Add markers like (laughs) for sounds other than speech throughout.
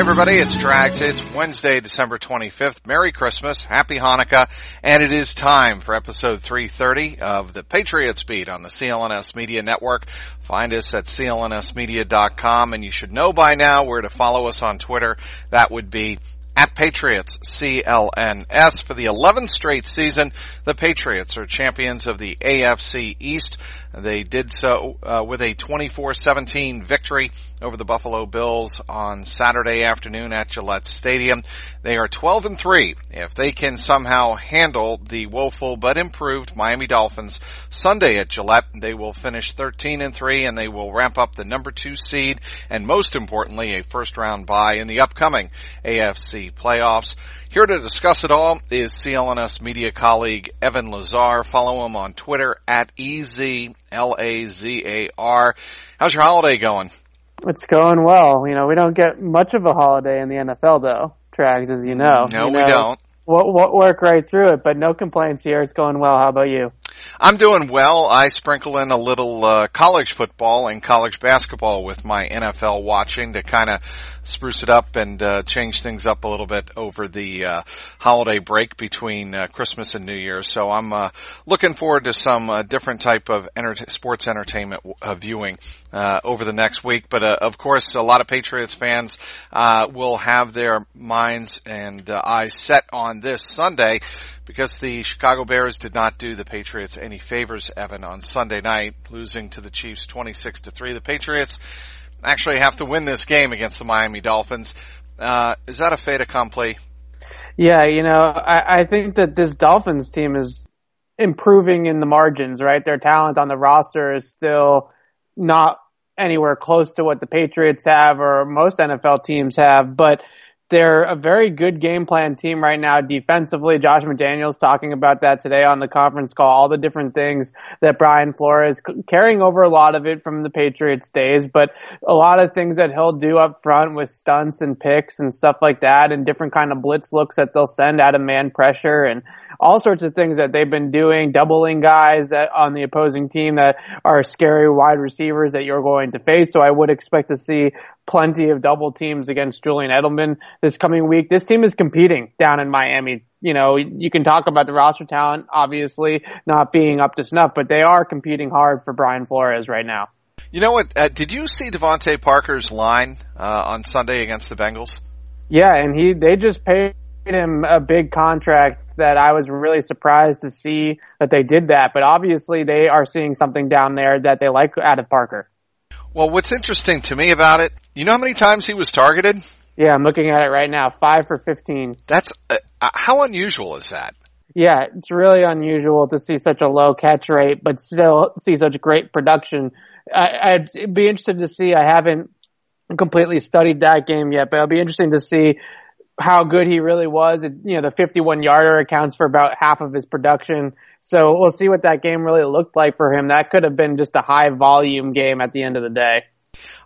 Everybody, it's Trags. It's Wednesday, December 25th. Merry Christmas, Happy Hanukkah, and it is time for episode 330 of the Patriots Beat on the CLNS Media Network. Find us at clnsmedia.com and you should know by now where to follow us on Twitter. That would be at Patriots CLNS for the 11th straight season. The Patriots are champions of the AFC East. They did so uh, with a 24-17 victory over the Buffalo Bills on Saturday afternoon at Gillette Stadium. They are 12 and 3. If they can somehow handle the woeful but improved Miami Dolphins Sunday at Gillette, they will finish 13 and 3 and they will ramp up the number 2 seed and most importantly a first round bye in the upcoming AFC playoffs. Here to discuss it all is CLNS media colleague Evan Lazar. Follow him on Twitter at E-Z-L-A-Z-A-R. How's your holiday going? It's going well. You know, we don't get much of a holiday in the NFL though, Trags, as you know. No, you we don't. We'll, we'll work right through it, but no complaints here. It's going well. How about you? I'm doing well. I sprinkle in a little uh, college football and college basketball with my NFL watching to kind of spruce it up and uh, change things up a little bit over the uh, holiday break between uh, Christmas and New Year. So I'm uh, looking forward to some uh, different type of enter- sports entertainment uh, viewing uh, over the next week. But uh, of course, a lot of Patriots fans uh, will have their minds and eyes set on this Sunday because the Chicago Bears did not do the Patriots any favors, Evan, on Sunday night, losing to the Chiefs 26 to 3. The Patriots actually have to win this game against the Miami Dolphins. Uh, is that a fait accompli? Yeah, you know, I, I think that this Dolphins team is improving in the margins, right? Their talent on the roster is still not anywhere close to what the Patriots have or most NFL teams have, but they're a very good game plan team right now defensively. Josh McDaniels talking about that today on the conference call, all the different things that Brian Flores carrying over a lot of it from the Patriots days, but a lot of things that he'll do up front with stunts and picks and stuff like that and different kind of blitz looks that they'll send out of man pressure and all sorts of things that they've been doing, doubling guys that on the opposing team that are scary wide receivers that you're going to face. So I would expect to see plenty of double teams against Julian Edelman this coming week. This team is competing down in Miami. You know, you can talk about the roster talent, obviously not being up to snuff, but they are competing hard for Brian Flores right now. You know what? Uh, did you see DeVante Parker's line uh, on Sunday against the Bengals? Yeah, and he they just paid him a big contract that I was really surprised to see that they did that. But obviously, they are seeing something down there that they like out of Parker. Well, what's interesting to me about it, you know how many times he was targeted? Yeah, I'm looking at it right now. Five for 15. That's uh, uh, how unusual is that? Yeah, it's really unusual to see such a low catch rate, but still see such great production. I, I'd be interested to see. I haven't completely studied that game yet, but it'll be interesting to see how good he really was. It, you know, the 51 yarder accounts for about half of his production. So we'll see what that game really looked like for him. That could have been just a high volume game at the end of the day.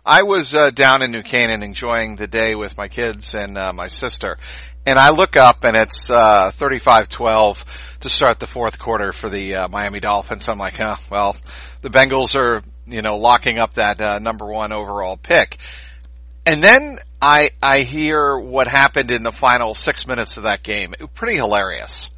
I was uh, down in New Canaan enjoying the day with my kids and uh, my sister, and I look up and it's uh, 35-12 to start the fourth quarter for the uh, Miami Dolphins. I'm like, huh, well, the Bengals are, you know, locking up that uh, number one overall pick. And then I I hear what happened in the final six minutes of that game. It was pretty hilarious.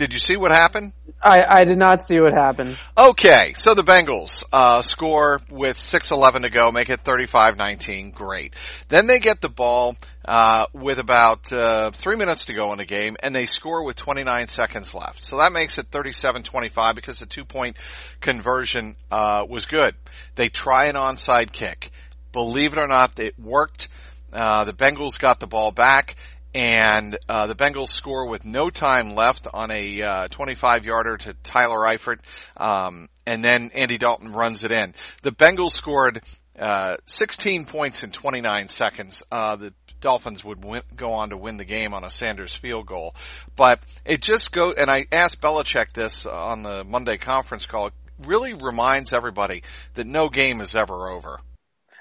Did you see what happened? I, I did not see what happened. Okay, so the Bengals uh, score with 6:11 to go, make it 35-19. Great. Then they get the ball uh, with about uh, three minutes to go in the game, and they score with 29 seconds left. So that makes it 37-25 because the two-point conversion uh, was good. They try an onside kick. Believe it or not, it worked. Uh, the Bengals got the ball back and uh, the Bengals score with no time left on a uh, 25 yarder to Tyler Eifert, um, and then Andy Dalton runs it in. The Bengals scored uh, 16 points in 29 seconds. Uh, the Dolphins would win, go on to win the game on a Sanders field goal. But it just go, and I asked Belichick this on the Monday conference call, it really reminds everybody that no game is ever over.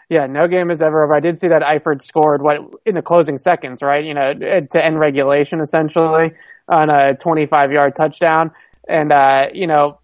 Yeah, no game is ever over. I did see that Eifert scored what in the closing seconds, right? You know, to end regulation essentially on a 25 yard touchdown. And, uh, you know,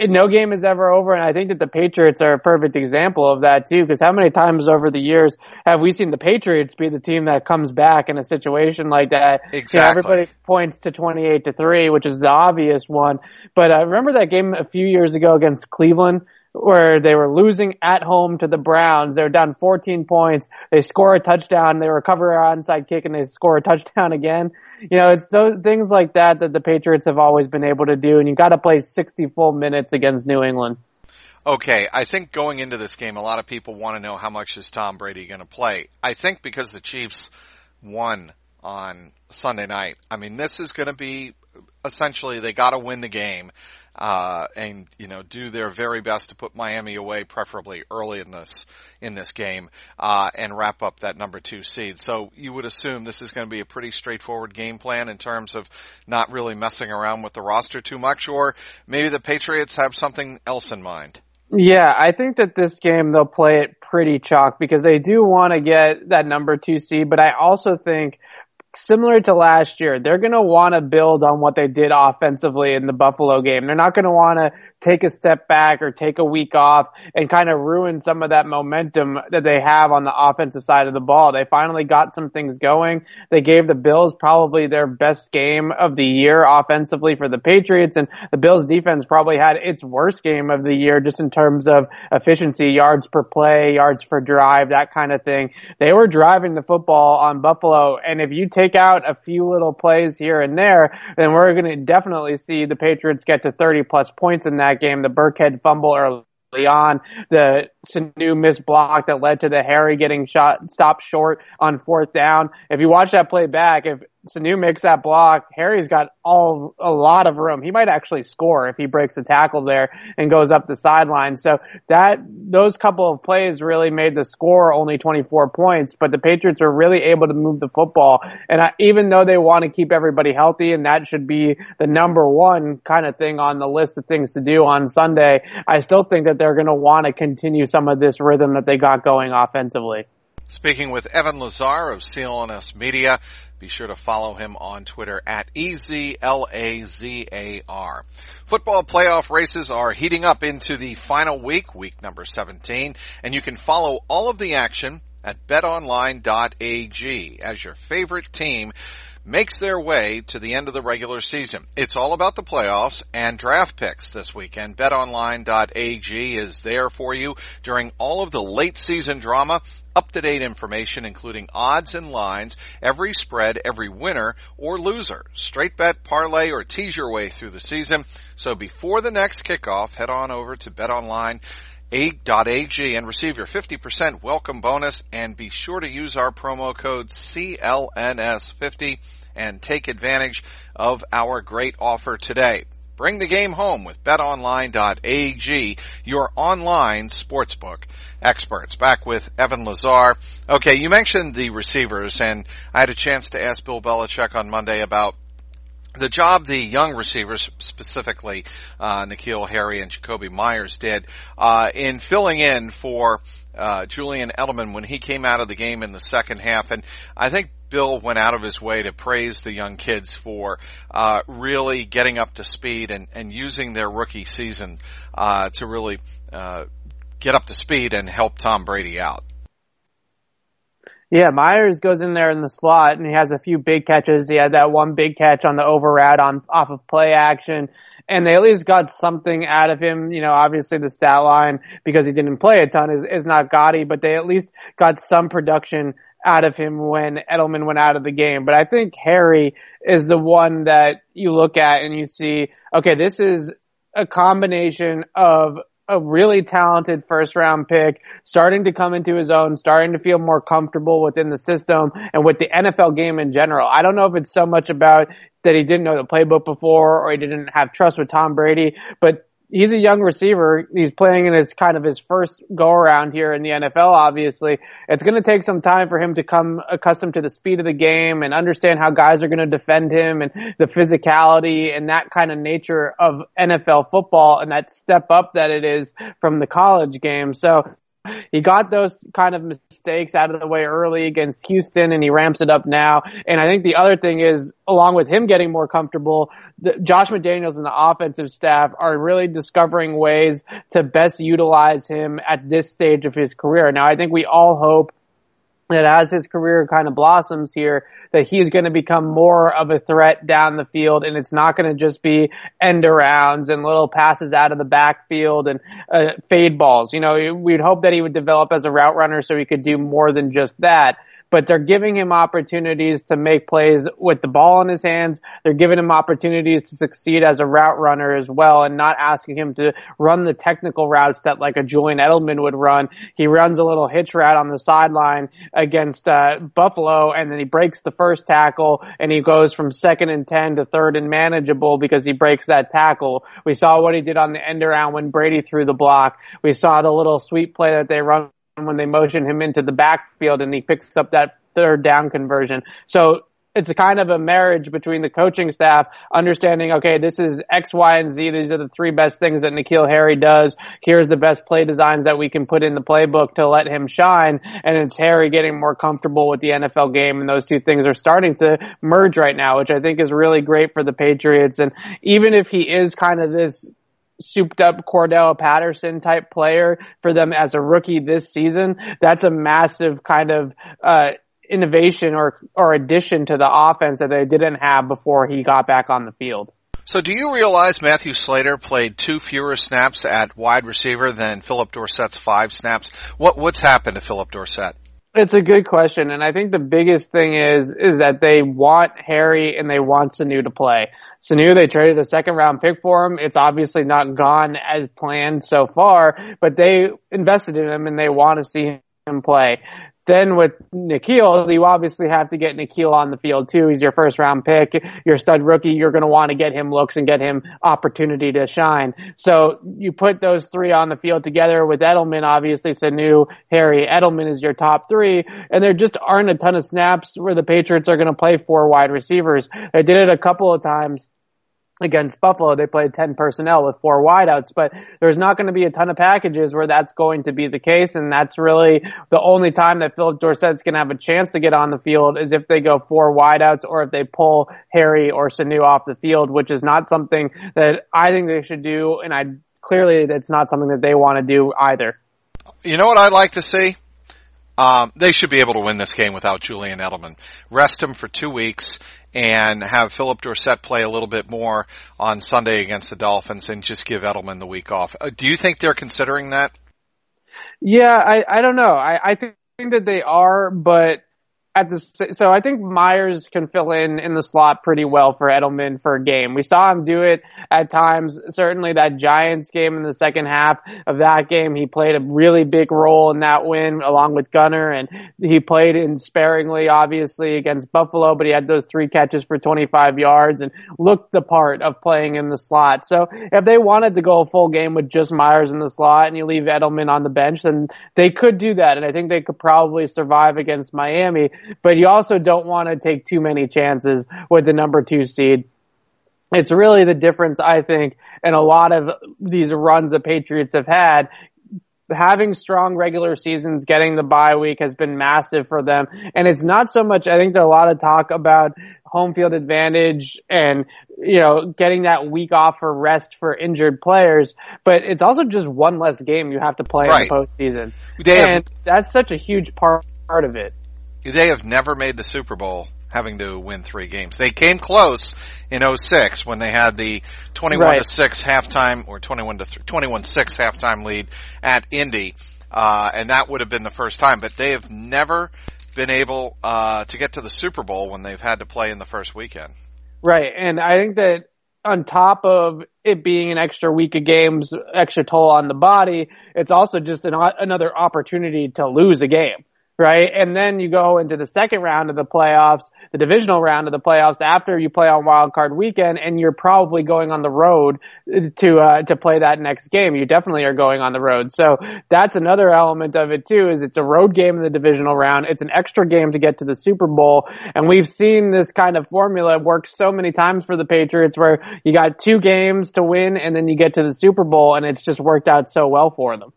no game is ever over, and I think that the Patriots are a perfect example of that too. Because how many times over the years have we seen the Patriots be the team that comes back in a situation like that? Exactly. You know, everybody points to twenty-eight to three, which is the obvious one. But I uh, remember that game a few years ago against Cleveland where they were losing at home to the Browns. They were down 14 points. They score a touchdown. They recover an onside kick and they score a touchdown again. You know, it's those things like that that the Patriots have always been able to do. And you got to play 60 full minutes against New England. Okay, I think going into this game, a lot of people want to know how much is Tom Brady going to play. I think because the Chiefs won on Sunday night, I mean, this is going to be essentially they got to win the game uh, and you know do their very best to put Miami away, preferably early in this in this game, uh, and wrap up that number two seed. So you would assume this is going to be a pretty straightforward game plan in terms of not really messing around with the roster too much, or maybe the Patriots have something else in mind. Yeah, I think that this game they'll play it pretty chalk because they do want to get that number two seed, but I also think similar to last year, they're going to want to build on what they did offensively in the Buffalo game. They're not going to want to take a step back or take a week off and kind of ruin some of that momentum that they have on the offensive side of the ball. They finally got some things going. They gave the Bills probably their best game of the year offensively for the Patriots and the Bills defense probably had its worst game of the year just in terms of efficiency, yards per play, yards per drive, that kind of thing. They were driving the football on Buffalo and if you take out a few little plays here and there, then we're going to definitely see the Patriots get to 30 plus points in that that game. The Burkhead fumble early on, the Sanu missed block that led to the Harry getting shot, stopped short on fourth down. If you watch that play back, if Sanu makes that block, Harry's got all a lot of room. He might actually score if he breaks the tackle there and goes up the sideline. So that those couple of plays really made the score only 24 points, but the Patriots are really able to move the football. And I, even though they want to keep everybody healthy, and that should be the number one kind of thing on the list of things to do on Sunday, I still think that they're going to want to continue some of this rhythm that they got going offensively. Speaking with Evan Lazar of CLNS Media. Be sure to follow him on Twitter at E-Z-L-A-Z-A-R. Football playoff races are heating up into the final week, week number 17, and you can follow all of the action at betonline.ag as your favorite team makes their way to the end of the regular season. It's all about the playoffs and draft picks this weekend. BetOnline.ag is there for you during all of the late season drama up-to-date information including odds and lines, every spread, every winner or loser, straight bet, parlay, or tease your way through the season. So before the next kickoff, head on over to betonline.ag and receive your 50% welcome bonus and be sure to use our promo code CLNS50 and take advantage of our great offer today. Bring the game home with betonline.ag, your online sportsbook experts. Back with Evan Lazar. Okay, you mentioned the receivers and I had a chance to ask Bill Belichick on Monday about the job the young receivers, specifically uh, N'Keal Harry and Jakobi Meyers, did uh, in filling in for uh, Julian Edelman when he came out of the game in the second half, and I think Bill went out of his way to praise the young kids for uh, really getting up to speed and, and using their rookie season uh, to really uh, get up to speed and help Tom Brady out. Yeah, Meyers goes in there in the slot and he has a few big catches. He had that one big catch on the over route on off of play action. And they at least got something out of him. You know, obviously the stat line, because he didn't play a ton, is, is not gaudy, but they at least got some production out of him when Edelman went out of the game. But I think Harry is the one that you look at and you see, okay, this is a combination of a really talented first round pick, starting to come into his own, starting to feel more comfortable within the system and with the NFL game in general. I don't know if it's so much about that he didn't know the playbook before or he didn't have trust with Tom Brady, but he's a young receiver. He's playing in his kind of his first go around here in the NFL, obviously. It's going to take some time for him to come accustomed to the speed of the game and understand how guys are going to defend him and the physicality and that kind of nature of NFL football and that step up that it is from the college game. So (laughs) he got those kind of mistakes out of the way early against Houston and he ramps it up now. And I think the other thing is, along with him getting more comfortable, the, Josh McDaniels and the offensive staff are really discovering ways to best utilize him at this stage of his career. Now, I think we all hope that as his career kind of blossoms here, that he's going to become more of a threat down the field and it's not going to just be end arounds and little passes out of the backfield and uh, fade balls. You know, we'd hope that he would develop as a route runner so he could do more than just that but they're giving him opportunities to make plays with the ball in his hands. They're giving him opportunities to succeed as a route runner as well and not asking him to run the technical routes that like a Julian Edelman would run. He runs a little hitch route on the sideline against uh, Buffalo and then he breaks the first tackle and he goes from second and 10 to third and manageable because he breaks that tackle. We saw what he did on the end around when Brady threw the block. We saw the little sweep play that they run when they motion him into the backfield and he picks up that third down conversion. So it's a kind of a marriage between the coaching staff understanding, okay, this is X, Y, and Z. These are the three best things that N'Keal Harry does. Here's the best play designs that we can put in the playbook to let him shine. And it's Harry getting more comfortable with the NFL game. And those two things are starting to merge right now, which I think is really great for the Patriots. And even if he is kind of this souped up Cordarrelle Patterson type player for them as a rookie this season, that's a massive kind of, uh, innovation or, or addition to the offense that they didn't have before he got back on the field. So do you realize Matthew Slater played two fewer snaps at wide receiver than Phillip Dorsett's five snaps? What, what's happened to Phillip Dorsett? It's a good question, and I think the biggest thing is is that they want Harry and they want Sanu to play. Sanu, they traded a second round pick for him. It's obviously not gone as planned so far, but they invested in him and they want to see him play. Then with N'Keal, you obviously have to get N'Keal on the field too. He's your first round pick. Your stud rookie. You're going to want to get him looks and get him opportunity to shine. So you put those three on the field together with Edelman, obviously Sanu, Harry. Edelman is your top three. And there just aren't a ton of snaps where the Patriots are going to play four wide receivers. They did it a couple of times against Buffalo, they played 10 personnel with four wideouts, but there's not going to be a ton of packages where that's going to be the case. And that's really the only time that Phillip Dorsett's going to have a chance to get on the field is if they go four wideouts or if they pull Harry or Sanu off the field, which is not something that I think they should do. And I clearly that's not something that they want to do either. You know what I'd like to see? Um, they should be able to win this game without Julian Edelman. Rest him for two weeks and have Phillip Dorsett play a little bit more on Sunday against the Dolphins and just give Edelman the week off. Uh, do you think they're considering that? Yeah, I, I don't know. I, I think that they are, but at the so I think Meyers can fill in in the slot pretty well for Edelman for a game. We saw him do it at times. Certainly that Giants game in the second half of that game, he played a really big role in that win along with Gunner, and he played in sparingly, obviously against Buffalo, but he had those three catches for 25 yards and looked the part of playing in the slot. So if they wanted to go a full game with just Meyers in the slot and you leave Edelman on the bench, then they could do that, and I think they could probably survive against Miami but you also don't want to take too many chances with the number two seed. It's really the difference, I think, in a lot of these runs the Patriots have had. Having strong regular seasons, getting the bye week has been massive for them. And it's not so much, I think there's a lot of talk about home field advantage and, you know, getting that week off for rest for injured players, but it's also just one less game you have to play right. in the postseason. And that's such a huge part, part of it they have never made the Super Bowl having to win three games. They came close in 06 when they had the 21 right. to 6 halftime or 21 to 21 6 halftime lead at Indy. Uh, and that would have been the first time, but they have never been able, uh, to get to the Super Bowl when they've had to play in the first weekend. Right. And I think that on top of it being an extra week of games, extra toll on the body, it's also just an, another opportunity to lose a game right? And then you go into the second round of the playoffs, the divisional round of the playoffs after you play on wild card weekend and you're probably going on the road to, uh, to play that next game. You definitely are going on the road. So that's another element of it too, is it's a road game in the divisional round. It's an extra game to get to the Super Bowl. And we've seen this kind of formula work so many times for the Patriots where you got two games to win and then you get to the Super Bowl and it's just worked out so well for them.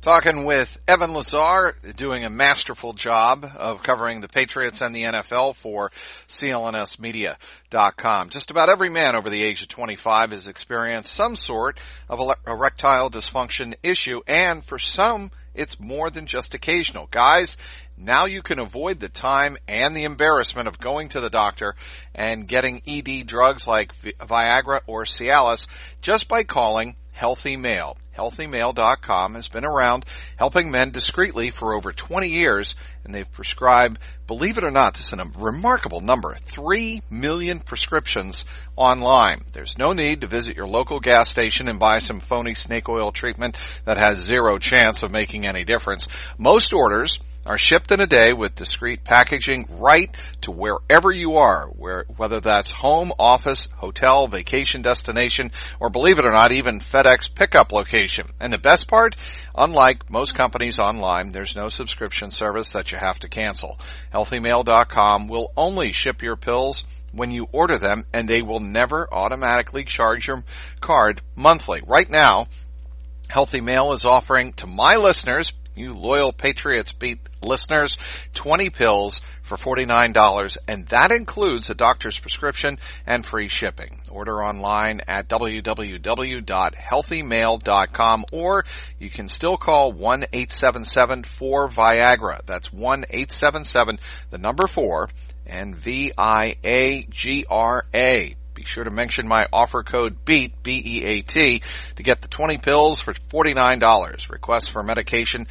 Talking with Evan Lazar, doing a masterful job of covering the Patriots and the NFL for CLNSmedia.com. Just about every man over the age of 25 has experienced some sort of erectile dysfunction issue, and for some, it's more than just occasional. Guys, now you can avoid the time and the embarrassment of going to the doctor and getting ED drugs like Viagra or Cialis just by calling Healthy Male. HealthyMale.com has been around helping men discreetly for over 20 years and they've prescribed, believe it or not, this is a remarkable number, 3 million prescriptions online. There's no need to visit your local gas station and buy some phony snake oil treatment that has zero chance of making any difference. Most orders are shipped in a day with discreet packaging right to wherever you are, where, whether that's home, office, hotel, vacation destination, or believe it or not, even FedEx pickup location. And the best part, unlike most companies online, there's no subscription service that you have to cancel. HealthyMale.com will only ship your pills when you order them and they will never automatically charge your card monthly. Right now, Healthy Male is offering to my listeners, you loyal Patriots beat listeners, 20 pills for $49 and that includes a doctor's prescription and free shipping. Order online at www.healthymale.com or you can still call 1-877-4-VIAGRA. That's 1-877, the number 4 and V-I-A-G-R-A. Be sure to mention my offer code BEAT, B-E-A-T, to get the 20 pills for $49. Requests for medication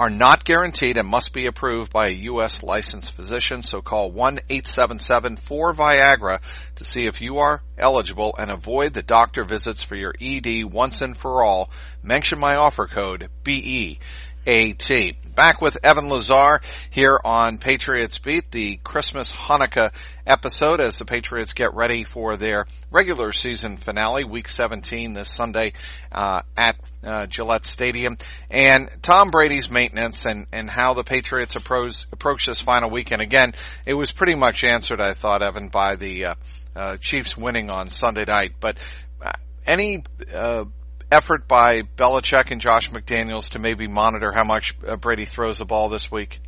are not guaranteed and must be approved by a U.S. licensed physician, so call 1-877-4-VIAGRA to see if you are eligible and avoid the doctor visits for your ED once and for all. Mention my offer code BE. AT. Back with Evan Lazar here on Patriots Beat, the Christmas Hanukkah episode as the Patriots get ready for their regular season finale, week 17 this Sunday, uh, at, uh, Gillette Stadium. And Tom Brady's maintenance and, and how the Patriots approach, approach this final weekend. Again, it was pretty much answered, I thought, Evan, by the, uh, uh Chiefs winning on Sunday night. But, uh, any, uh, effort by Belichick and Josh McDaniels to maybe monitor how much uh, Brady throws the ball this week?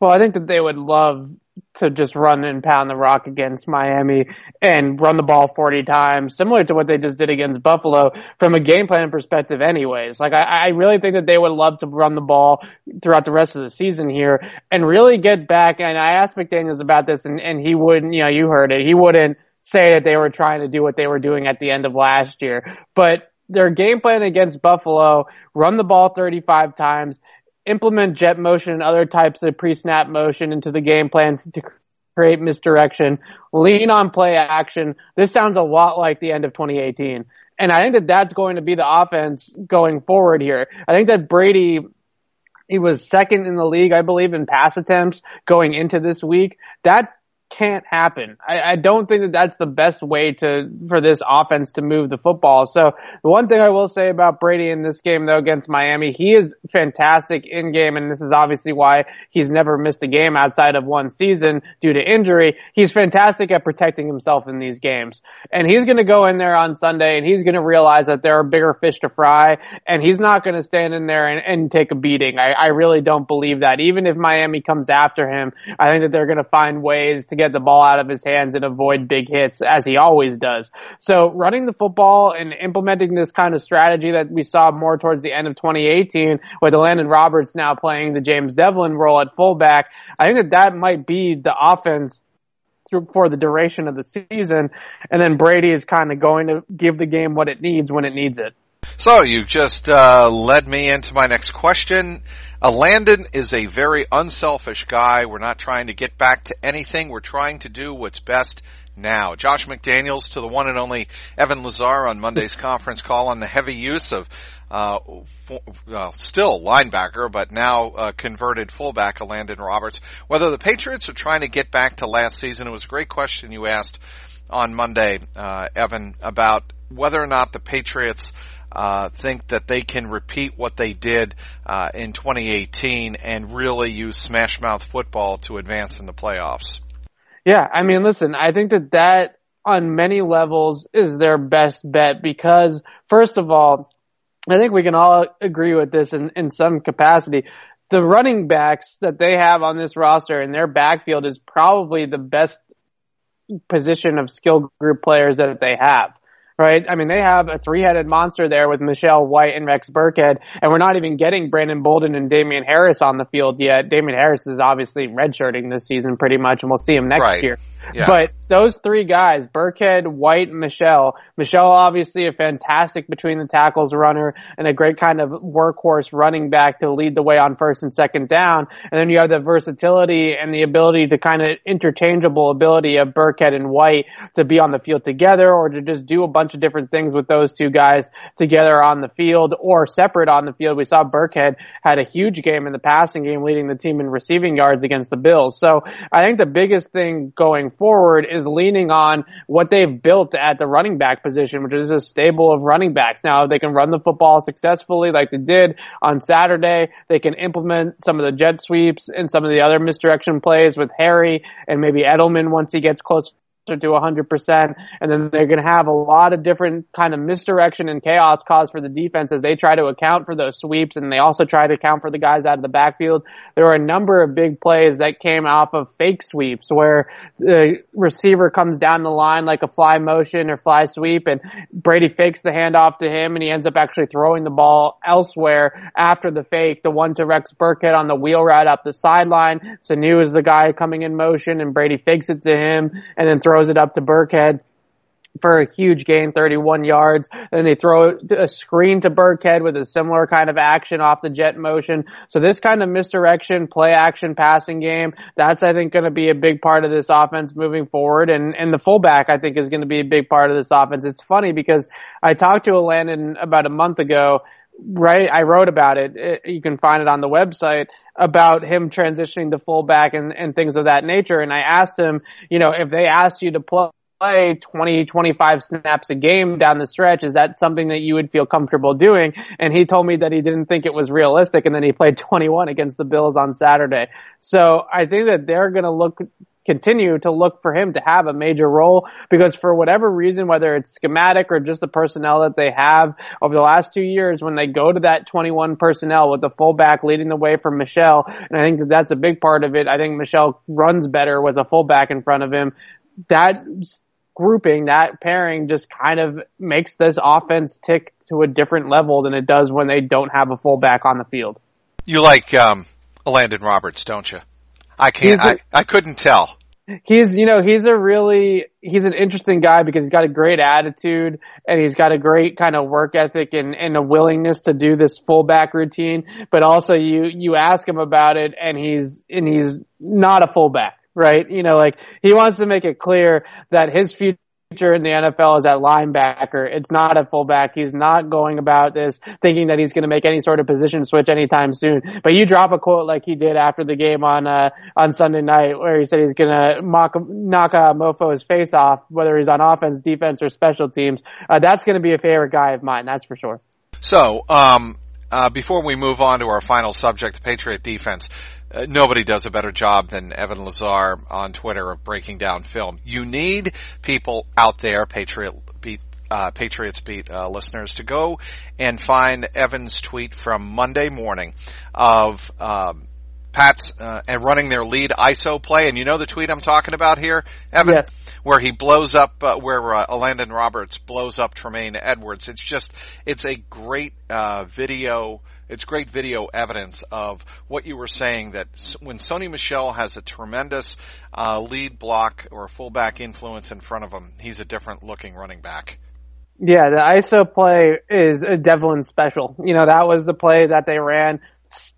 Well, I think that they would love to just run and pound the rock against Miami and run the ball 40 times, similar to what they just did against Buffalo from a game plan perspective anyways. Like I, I really think that they would love to run the ball throughout the rest of the season here and really get back. And I asked McDaniels about this and, and he wouldn't, you know, you heard it. He wouldn't say that they were trying to do what they were doing at the end of last year, but their game plan against Buffalo, run the ball 35 times, implement jet motion and other types of pre-snap motion into the game plan to create misdirection, lean on play action. This sounds a lot like the end of 2018. And I think that that's going to be the offense going forward here. I think that Brady, he was second in the league, I believe, in pass attempts going into this week. That can't happen. I, I don't think that that's the best way to for this offense to move the football. So the one thing I will say about Brady in this game though against Miami, he is fantastic in game, and this is obviously why he's never missed a game outside of one season due to injury. He's fantastic at protecting himself in these games, and he's going to go in there on Sunday and he's going to realize that there are bigger fish to fry, and he's not going to stand in there and, and take a beating. I, I really don't believe that. Even if Miami comes after him, I think that they're going to find ways to get the ball out of his hands and avoid big hits as he always does. So running the football and implementing this kind of strategy that we saw more towards the end of 2018 with Elandon Roberts now playing the James Develin role at fullback, I think that that might be the offense for the duration of the season. And then Brady is kind of going to give the game what it needs when it needs it. So you just uh, led me into my next question. Uh, Landon is a very unselfish guy. We're not trying to get back to anything. We're trying to do what's best now. Josh McDaniels to the one and only Evan Lazar on Monday's (laughs) conference call on the heavy use of uh, uh, still linebacker, but now uh, converted fullback, Landon Roberts. Whether the Patriots are trying to get back to last season, it was a great question you asked on Monday, uh, Evan, about whether or not the Patriots uh, think that they can repeat what they did uh, in 2018 and really use smash mouth football to advance in the playoffs. Yeah, I mean, listen, I think that that on many levels is their best bet because first of all, I think we can all agree with this in, in some capacity. The running backs that they have on this roster and their backfield is probably the best position of skill group players that they have right? I mean, they have a three-headed monster there with Michel White and Rex Burkhead, and we're not even getting Brandon Bolden and Damien Harris on the field yet. Damien Harris is obviously redshirting this season pretty much, and we'll see him next right. year. Yeah. But those three guys, Burkhead, White, Michel. Michel, obviously a fantastic between the tackles runner and a great kind of workhorse running back to lead the way on first and second down. And then you have the versatility and the ability to kind of interchangeable ability of Burkhead and White to be on the field together or to just do a bunch of different things with those two guys together on the field or separate on the field. We saw Burkhead had a huge game in the passing game leading the team in receiving yards against the Bills. So I think the biggest thing going forward is leaning on what they've built at the running back position, which is a stable of running backs. Now they can run the football successfully like they did on Saturday. They can implement some of the jet sweeps and some of the other misdirection plays with Harry and maybe Edelman once he gets close to 100%. And then they're going to have a lot of different kind of misdirection and chaos caused for the defense as they try to account for those sweeps and they also try to account for the guys out of the backfield. There were a number of big plays that came off of fake sweeps where the receiver comes down the line like a fly motion or fly sweep and Brady fakes the handoff to him and he ends up actually throwing the ball elsewhere after the fake, the one to Rex Burkhead on the wheel route up the sideline. Sanu is the guy coming in motion and Brady fakes it to him and then throws it up to Burkhead for a huge gain, 31 yards. Then they throw a screen to Burkhead with a similar kind of action off the jet motion. So this kind of misdirection, play action passing game, that's I think going to be a big part of this offense moving forward. And, and the fullback I think is going to be a big part of this offense. It's funny because I talked to Elandon about a month ago right I wrote about it. it. You can find it on the website about him transitioning to fullback and, and things of that nature. And I asked him, you know, if they asked you to play play 20, 25 snaps a game down the stretch, is that something that you would feel comfortable doing? And he told me that he didn't think it was realistic and then he played (laughs) 21 against the Bills on Saturday. So I think that they're going to look continue to look for him to have a major role because for whatever reason, whether it's schematic or just the personnel that they have over the last two years, when they go to that 21 personnel with the fullback leading the way for Michel, and I think that that's a big part of it. I think Michel runs better with a fullback in front of him. That grouping, that pairing just kind of makes this offense tick to a different level than it does when they don't have a fullback on the field. You like um, Landon Roberts, don't you? I can't. I, I couldn't tell he's you know he's a really he's an interesting guy because he's got a great attitude and he's got a great kind of work ethic and, and a willingness to do this fullback routine. But also you you ask him about it and he's and he's not a fullback right? You know like he wants to make it clear that his future future in the NFL is at linebacker. It's not a fullback. He's not going about this thinking that he's going to make any sort of position switch anytime soon. But you drop a quote like he did after the game on uh, on Sunday night, where he said he's going to mock knock a mofo's face off, whether he's on offense, defense, or special teams. Uh, that's going to be a favorite guy of mine. That's for sure. So, um, uh, before we move on to our final subject, Patriot defense, uh, nobody does a better job than Evan Lazar on Twitter of breaking down film. You need people out there, Patriot beat, uh, Patriots beat uh, listeners, to go and find Evan's tweet from Monday morning of um, Pats uh, and running their lead ISO play. And you know the tweet I'm talking about here, Evan, yes. where he blows up, uh, where uh, Landon Roberts blows up Tremaine Edwards. It's just, it's a great uh, video it's great video evidence of what you were saying that when Sony Michel has a tremendous uh, lead block or fullback influence in front of him, he's a different looking running back. Yeah, the ISO play is a Develin special. You know, that was the play that they ran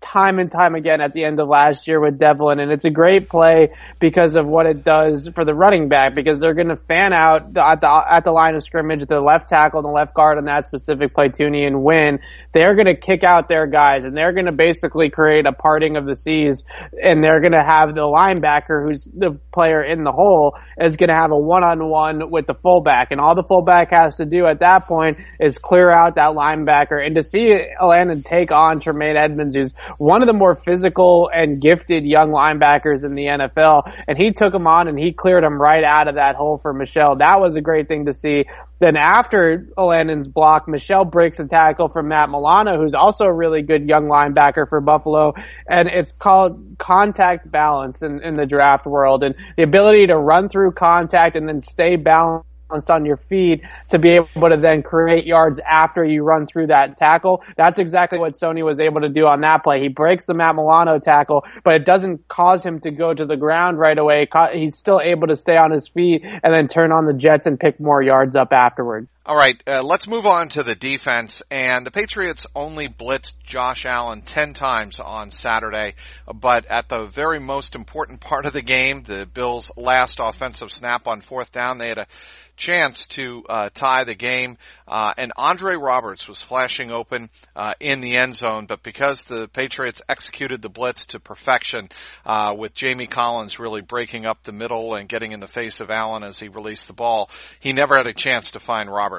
time and time again at the end of last year with Develin, and it's a great play because of what it does for the running back because they're going to fan out at the at the line of scrimmage, the left tackle and the left guard on that specific play, Thuney and Wynn. They're going to kick out their guys, and they're going to basically create a parting of the seas, and they're going to have the linebacker, who's the player in the hole, is going to have a one-on-one with the fullback, and all the fullback has to do at that point is clear out that linebacker, and to see Landon take on Tremaine Edmunds, who's one of the more physical and gifted young linebackers in the NFL. And he took him on and he cleared him right out of that hole for Michel. That was a great thing to see. Then after Landon's block, Michel breaks a tackle from Matt Milano, who's also a really good young linebacker for Buffalo. And it's called contact balance in, in the draft world and the ability to run through contact and then stay balanced on your feet to be able to then create yards after you run through that tackle. That's exactly what Sony was able to do on that play. He breaks the Matt Milano tackle, but it doesn't cause him to go to the ground right away. He's still able to stay on his feet and then turn on the Jets and pick more yards up afterward. All right, uh, let's move on to the defense. And the Patriots only blitzed Josh Allen 10 times on Saturday, but at the very most important part of the game, the Bills' last offensive snap on fourth down, they had a chance to uh, tie the game. Uh, and Andre Roberts was flashing open uh, in the end zone, but because the Patriots executed the blitz to perfection, uh, with Jamie Collins really breaking up the middle and getting in the face of Allen as he released the ball, he never had a chance to find Roberts.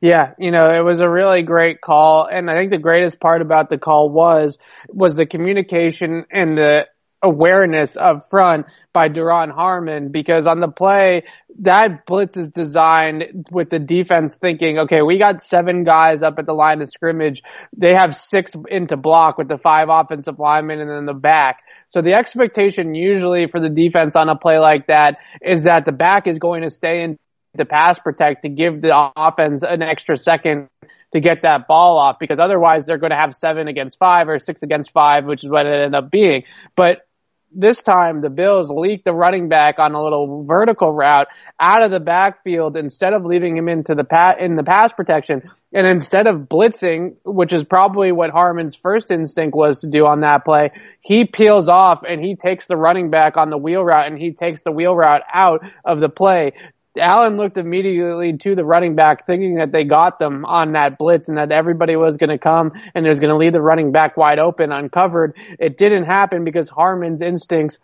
Yeah, you know, it was a really great call, and I think the greatest part about the call was was the communication and the awareness up front by Duron Harmon because on the play, that blitz is designed with the defense thinking, okay, we got seven guys up at the line of scrimmage. They have six into block with the five offensive linemen and then the back. So the expectation usually for the defense on a play like that is that the back is going to stay in to pass protect to give the offense an extra second to get that ball off because otherwise they're going to have seven against five or six against five, which is what it ended up being. But this time the Bills leaked the running back on a little vertical route out of the backfield instead of leaving him into the pa- in the pass protection. And instead of blitzing, which is probably what Harmon's first instinct was to do on that play, he peels off and he takes the running back on the wheel route and he takes the wheel route out of the play. Allen looked immediately to the running back thinking that they got them on that blitz and that everybody was going to come and there's going to leave the running back wide open uncovered. It didn't happen because Harmon's instincts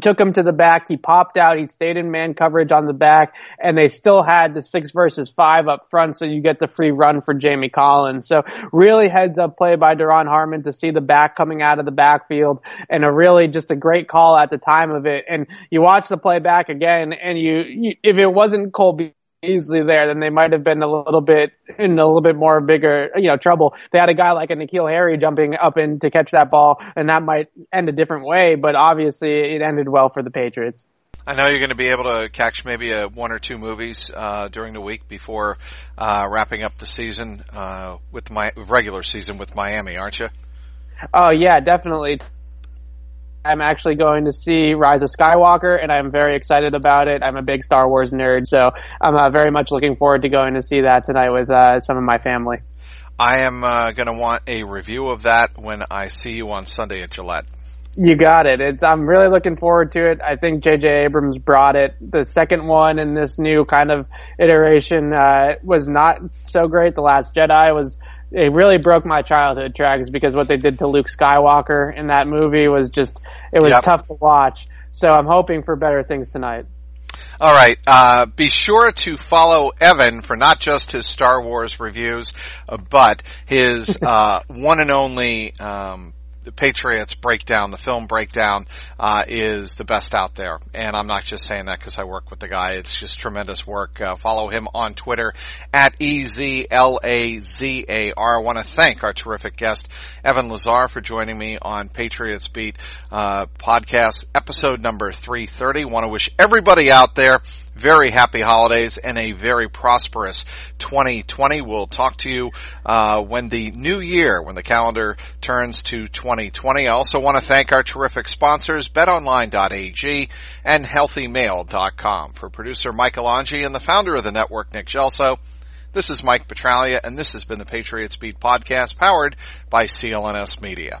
took him to the back. He popped out. He stayed in man coverage on the back and they still had the six versus five up front. So you get the free run for Jamie Collins. So really heads up play by Duron Harmon to see the back coming out of the backfield and a really just a great call at the time of it. And you watch the play back again and you, you if it wasn't Colby easily there, then they might have been a little bit in a little bit more bigger, you know, trouble. They had a guy like a N'Keal Harry jumping up in to catch that ball, and that might end a different way. But obviously, it ended well for the Patriots. I know you're going to be able to catch maybe a one or two movies uh, during the week before uh, wrapping up the season uh, with my regular season with Miami, aren't you? Oh yeah, definitely. I'm actually going to see Rise of Skywalker, and I'm very excited about it. I'm a big Star Wars nerd, so I'm uh, very much looking forward to going to see that tonight with uh, some of my family. I am uh, going to want a review of that when I see you on Sunday at Gillette. You got it. It's, I'm really looking forward to it. I think J.J. Abrams brought it. The second one in this new kind of iteration uh, was not so great. The Last Jedi was it really broke my childhood tracks because what they did to Luke Skywalker in that movie was just it was yep. tough to watch. So I'm hoping for better things tonight. All right. Uh, be sure to follow Evan for not just his Star Wars reviews, uh, but his (laughs) uh, one and only um, the Patriots breakdown, the film breakdown, uh, is the best out there. And I'm not just saying that because I work with the guy. It's just tremendous work. Uh, follow him on Twitter at E-Z-L-A-Z-A-R. I want to thank our terrific guest, Evan Lazar, for joining me on Patriots Beat, uh, podcast episode number 330. Want to wish everybody out there very happy holidays and a very prosperous 2020. We'll talk to you uh, when the new year, when the calendar turns to 2020. I also want to thank our terrific sponsors, betonline.ag and healthymale.com. For producer Michael Angi and the founder of the network, Nick Gelso, This is Mike Petraglia, and this has been the Patriots Beat podcast powered by CLNS Media.